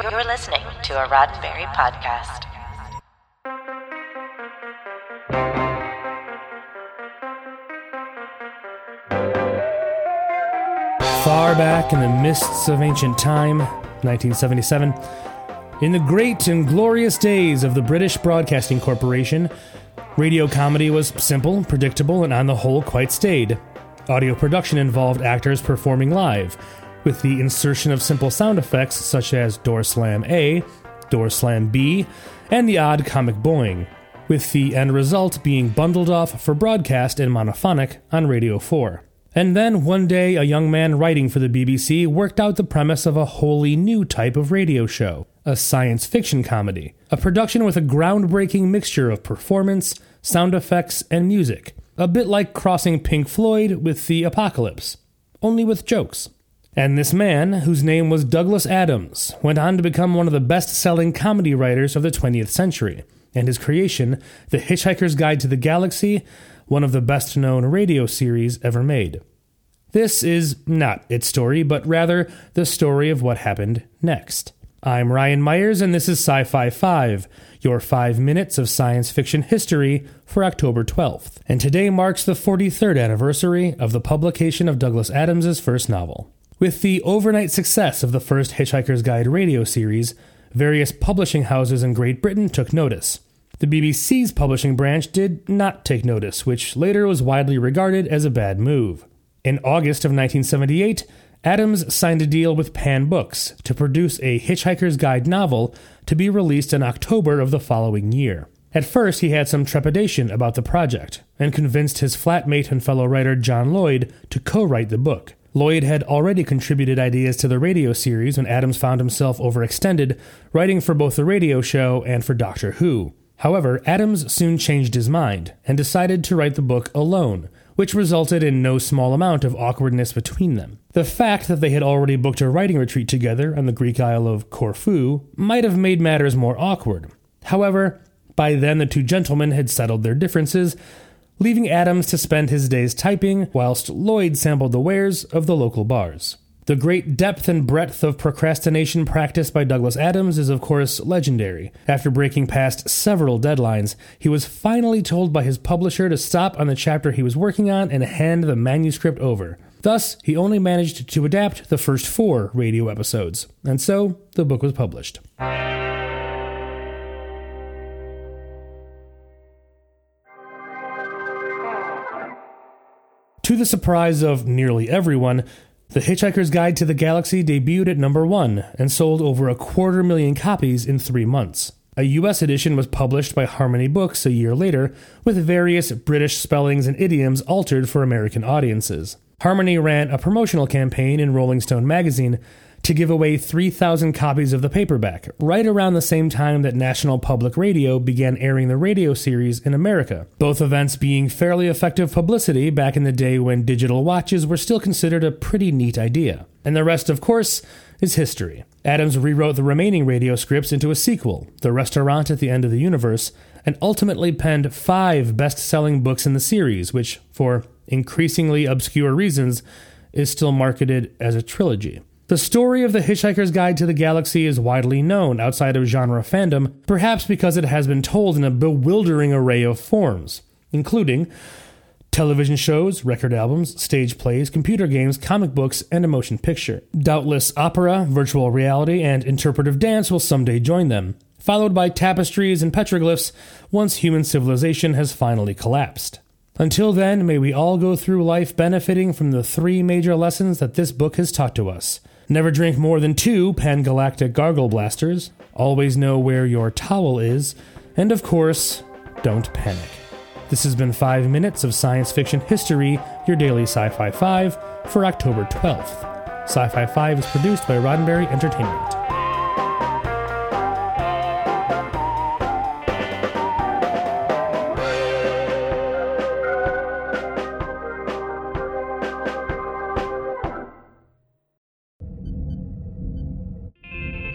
You're listening to a Roddenberry podcast. Far back in the mists of ancient time, 1977, in the great and glorious days of the British Broadcasting Corporation, radio comedy was simple, predictable, and on the whole quite staid. Audio production involved actors performing live, with the insertion of simple sound effects such as door slam A, door slam B, and the odd comic boing, with the end result being bundled off for broadcast in monophonic on Radio 4. And then one day, a young man writing for the BBC worked out the premise of a wholly new type of radio show a science fiction comedy, a production with a groundbreaking mixture of performance, sound effects, and music, a bit like crossing Pink Floyd with the apocalypse, only with jokes. And this man, whose name was Douglas Adams, went on to become one of the best selling comedy writers of the 20th century, and his creation, The Hitchhiker's Guide to the Galaxy, one of the best known radio series ever made. This is not its story, but rather the story of what happened next. I'm Ryan Myers, and this is Sci Fi 5, your five minutes of science fiction history for October 12th. And today marks the 43rd anniversary of the publication of Douglas Adams' first novel. With the overnight success of the first Hitchhiker's Guide radio series, various publishing houses in Great Britain took notice. The BBC's publishing branch did not take notice, which later was widely regarded as a bad move. In August of 1978, Adams signed a deal with Pan Books to produce a Hitchhiker's Guide novel to be released in October of the following year. At first, he had some trepidation about the project and convinced his flatmate and fellow writer John Lloyd to co write the book. Lloyd had already contributed ideas to the radio series when Adams found himself overextended, writing for both the radio show and for Doctor Who. However, Adams soon changed his mind and decided to write the book alone, which resulted in no small amount of awkwardness between them. The fact that they had already booked a writing retreat together on the Greek isle of Corfu might have made matters more awkward. However, by then the two gentlemen had settled their differences, leaving Adams to spend his days typing whilst Lloyd sampled the wares of the local bars. The great depth and breadth of procrastination practiced by Douglas Adams is, of course, legendary. After breaking past several deadlines, he was finally told by his publisher to stop on the chapter he was working on and hand the manuscript over. Thus, he only managed to adapt the first four radio episodes, and so the book was published. To the surprise of nearly everyone, the Hitchhiker's Guide to the Galaxy debuted at number one and sold over a quarter million copies in three months. A US edition was published by Harmony Books a year later, with various British spellings and idioms altered for American audiences. Harmony ran a promotional campaign in Rolling Stone magazine to give away 3,000 copies of the paperback, right around the same time that National Public Radio began airing the radio series in America, both events being fairly effective publicity back in the day when digital watches were still considered a pretty neat idea. And the rest, of course, is history. Adams rewrote the remaining radio scripts into a sequel, The Restaurant at the End of the Universe, and ultimately penned five best selling books in the series, which, for increasingly obscure reasons, is still marketed as a trilogy. The story of The Hitchhiker's Guide to the Galaxy is widely known outside of genre fandom, perhaps because it has been told in a bewildering array of forms, including television shows, record albums, stage plays, computer games, comic books, and a motion picture. Doubtless opera, virtual reality, and interpretive dance will someday join them, followed by tapestries and petroglyphs once human civilization has finally collapsed. Until then, may we all go through life benefiting from the three major lessons that this book has taught to us. Never drink more than two Pangalactic Gargle Blasters. Always know where your towel is. And of course, don't panic. This has been 5 minutes of science fiction history, your daily Sci Fi 5 for October 12th. Sci Fi 5 is produced by Roddenberry Entertainment.